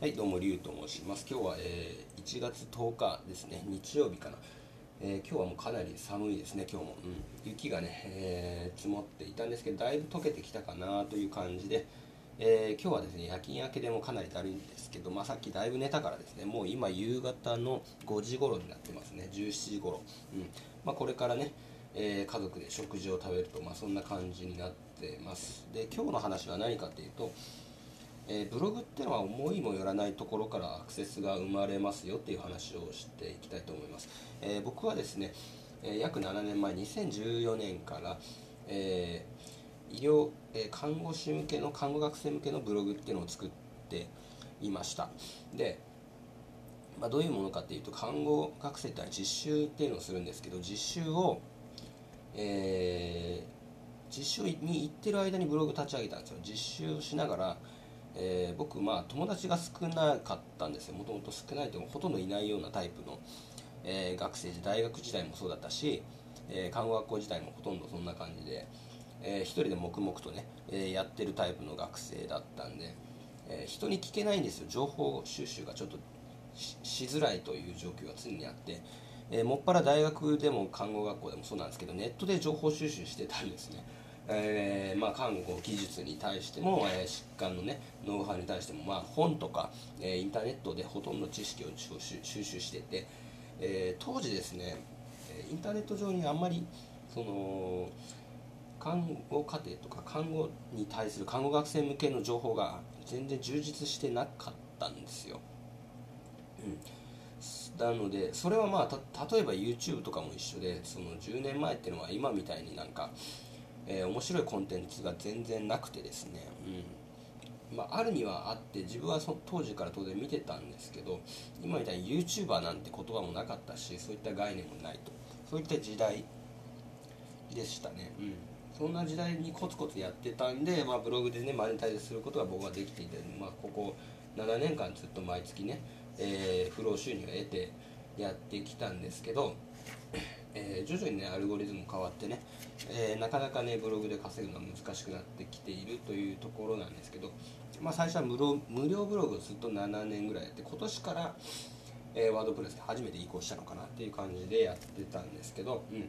はい、どうも、りゅうと申します。今日は、えー1月10日ですね、日曜日かな。えー今日はもうかなり寒いですね、今日も。うん、雪がね、えー積もっていたんですけど、だいぶ溶けてきたかなという感じで、えー今日はですね、夜勤明けでもかなりだるいんですけど、まあ、さっきだいぶ寝たからですね、もう今夕方の5時頃になってますね、17時頃。うんまあ、これからね、え家族で食事を食べると、まあ、そんな感じになってます。で、今日の話は何かというと、えーブログっていうのは思いもよらないところからアクセスが生まれますよっていう話をしていきたいと思います、えー僕はですね、え約7年前2014年から、え医療、え看護師向けの看護学生向けのブログっていうのを作っていました。でまあ、どういうものかっていうと看護学生って実習っていうのをするんですけど実習を、えー実習に行ってる間にブログ立ち上げたんですよ。実習をしながら、えー僕まあ友達が少なかったんですよ。もともと少ないというかほとんどいないようなタイプの、えー学生時大学時代もそうだったし、えー看護学校時代もほとんどそんな感じで、えー一人で黙々とね、えーやってるタイプの学生だったんで、えー人に聞けないんですよ。情報収集がちょっとしづらいという状況が常にあって、えーもっぱら大学でも看護学校でもそうなんですけどネットで情報収集してたりですね、えーまあ、看護技術に対しても、えー疾患のねノウハウに対しても、まあ、本とか、えーインターネットでほとんど知識を収集収集してて、えー当時ですねえーインターネット上にあんまりその看護課程とか看護に対する看護学生向けの情報が全然充実してなかったんですよ。うん、なのでそれはまあた例えば YouTube とかも一緒でその10年前っていうのは今みたいになんか、えー面白いコンテンツが全然なくてですね、うん。まあ、あるにはあって自分はそ当時から当然見てたんですけど今みたいに YouTuber なんて言葉もなかったしそういった概念もないと。そういった時代でしたね、うん、そんな時代にコツコツやってたんで、まあ、ブログでねマネタイズすることが僕はできていて、まあ、ここ7年間ずっと毎月ね、えー不労収入を得てやってきたんですけど、えー徐々にねアルゴリズム変わってね、えーなかなかねブログで稼ぐのは難しくなってきているというところなんですけど、まあ、最初は無料無料ブログをずっと7年ぐらいやって今年から、えーワードプレスで初めて移行したのかなっていう感じでやってたんですけど、うん、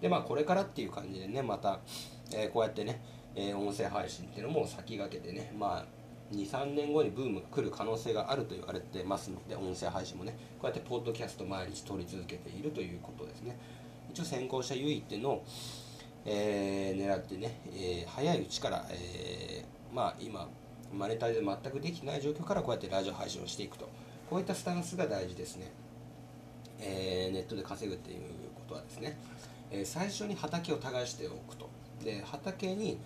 でまあこれからっていう感じでねまた、えこうやってね、え音声配信っていうのも先駆けてねまあ23年後にブームが来る可能性があると言われてますので音声配信もねこうやってポッドキャスト毎日撮り続けているということですね。一応先行者優位っていうのを、えー狙ってね、えー早いうちから、えーまあ今マネタイズ全くできない状況からこうやってラジオ配信をしていくと。こういったスタンスが大事ですね。えーネットで稼ぐっていうことはですね、え最初に畑を耕しておくと。で畑に、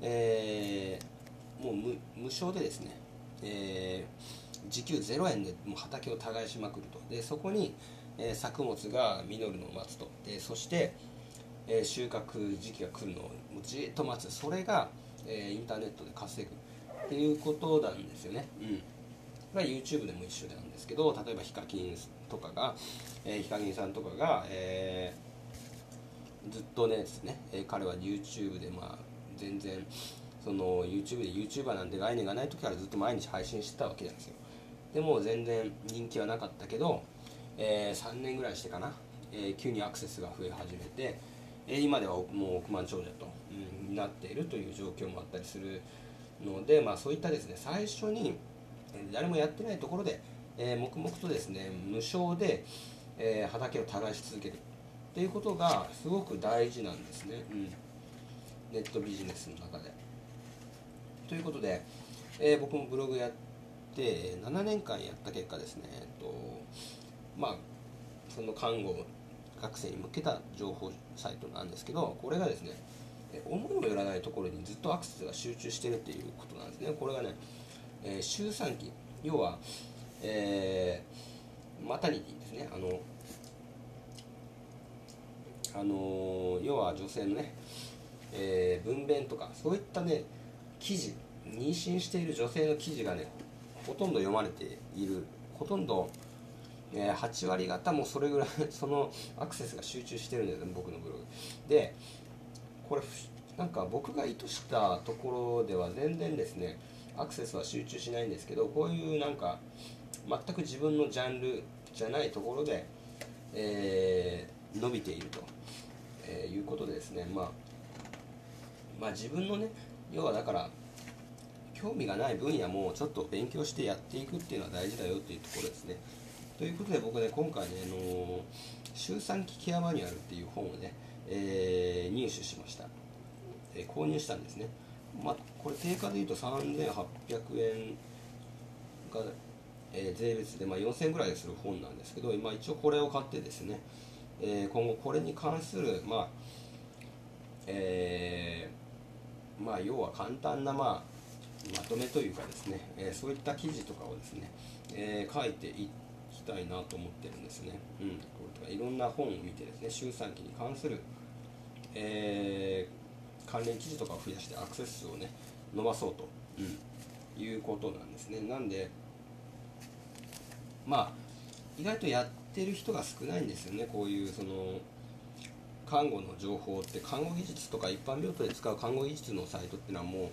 えーもう無無償でですね、えー時給0円でもう畑を耕しまくると。でそこに、えー作物が実るのを待つと。でそして、えー収穫時期が来るのをじっと待つ。それが、えーインターネットで稼ぐっていうことなんですよね。うん。まあ、YouTube でも一緒なんですけど例えばヒカキンとかが、えーヒカキンさんとかが、えーずっとねですね、えー彼は YouTube でまあ全然その YouTube で YouTuber なんて概念がない時からずっと毎日配信してたわけなんですよ。でも全然人気はなかったけど、え3年ぐらいしてかな、えー急にアクセスが増え始めて、えー今ではもう億万長者と、うんなっているという状況もあったりするので、まあ、そういったですね最初に誰もやってないところで、えー黙々とですね無償で、えー畑を耕し続けるっていうことがすごく大事なんですね、うん、ネットビジネスの中で。ということで、えー僕もブログやって7年間やった結果ですね、えっとまあ、その看護学生に向けた情報サイトなんですけどこれがですね思いもよらないところにずっとアクセスが集中してるっていうことなんですね。これがね、えー周産期。要は、えーマタニティですね。あのあの要は女性のね、えー分娩とかそういったね記事妊娠している女性の記事がねほとんど読まれているほとんど、えー8割方もそれぐらい そのアクセスが集中してるんですよ僕のブログ。でこれなんか僕が意図したところでは全然ですねアクセスは集中しないんですけどこういうなんか全く自分のジャンルじゃないところで、えー、伸びていると、えー、いうことでですね、まあ、まあ自分のね要はだから興味がない分野もちょっと勉強してやっていくっていうのは大事だよっていうところですね。ということで僕ね今回ね、あの周産期ケアマニュアルっていう本をね、えー、入手しました、えー、購入したんですね。まあ、これ定価でいうと3800円が、えー、税別で、まあ、4000円ぐらいする本なんですけど、まあ、一応これを買ってですね、えー、今後これに関する、まあえー、まあ、要は簡単な、まあ、まとめというかですね、えそういった記事とかをですね、え書いていきたいなと思ってるんですね、うん、これとかいろんな本を見てですね周産期に関する、えー関連記事とかを増やしてアクセス数をね伸ばそうと、うん、いうことなんですね。なんでまあ意外とやってる人が少ないんですよね。こういうその看護の情報って看護技術とか一般病棟で使う看護技術のサイトっていうのはも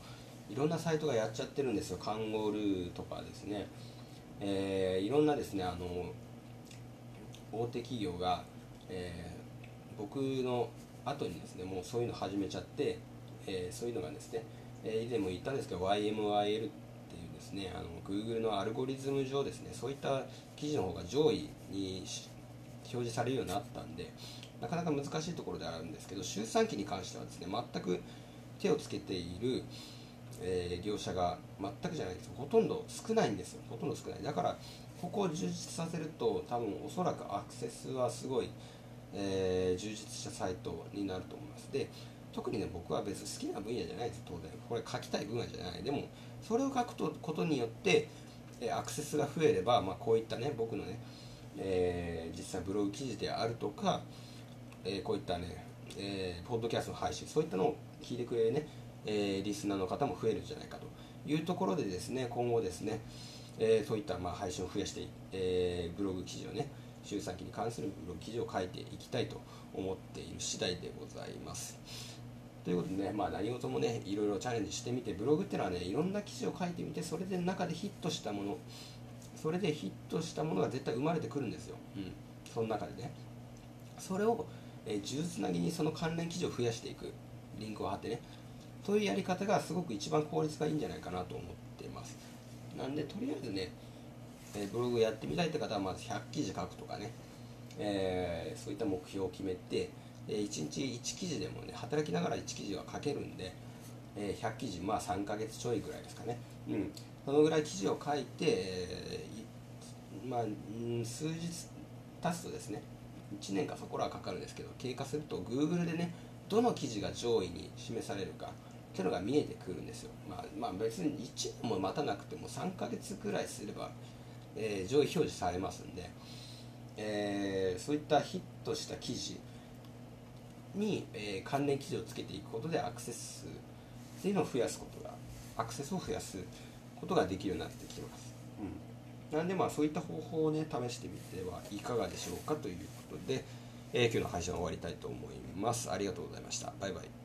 ういろんなサイトがやっちゃってるんですよ。看護ルーとかですね、えー、いろんなですねあの大手企業が、えー、僕の後にですねもうそういうの始めちゃって、えー、そういうのがですね、えー、以前も言ったんですけど YMYL っていうですねあの Google のアルゴリズム上ですねそういった記事の方が上位に表示されるようになったんでなかなか難しいところであるんですけど周産期に関してはですね全く手をつけている、えー、業者が全くじゃないです。ほとんど少ないんですよ。ほとんど少ない。だからここを充実させると多分おそらくアクセスはすごいえー、充実したサイトになると思います。で特にね僕は別に好きな分野じゃないです。当然。これ書きたい分野じゃない。でもそれを書くことによって、アクセスが増えれば、まあ、こういったね僕のね、えー、実際ブログ記事であるとか、えこういったね、えポッドキャストの配信そういったのを聞いてくれるね、えリスナーの方も増えるんじゃないかというところでですね今後ですね、えそういったまあ配信を増やして、えブログ記事をね周産期に関するブログ記事を書いていきたいと思っている次第でございます。ということでね、まあ、何事もね、いろいろチャレンジしてみて、ブログっていうのはね、いろんな記事を書いてみて、それで中でヒットしたもの、それでヒットしたものが絶対生まれてくるんですよ。うん。その中でね。それを、えー、呪術なぎにその関連記事を増やしていく。リンクを貼ってね。というやり方がすごく一番効率がいいんじゃないかなと思ってます。なんで、とりあえずね、えブログやってみたいって方はまず100記事書くとかね、えー、そういった目標を決めて、え1日1記事でもね働きながら1記事は書けるんで、え100記事まあ3ヶ月ちょいぐらいですかね、うん、そのぐらい記事を書いて、えー、まあ、数日経つとですね1年かそこらはかかるんですけど経過すると Google でねどの記事が上位に示されるかっていうのが見えてくるんですよ、まあ、まあ、別に1年も待たなくても3ヶ月ぐらいすればえー、上位表示されますんで、えー、そういったヒットした記事に、えー、関連記事をつけていくことでアクセス数っていうのを増やすことがアクセスを増やすことができるようになってきてます、うん、なんでまあそういった方法をね試してみてはいかがでしょうかということで、えー、今日の配信は終わりたいと思います。ありがとうございました。バイバイ。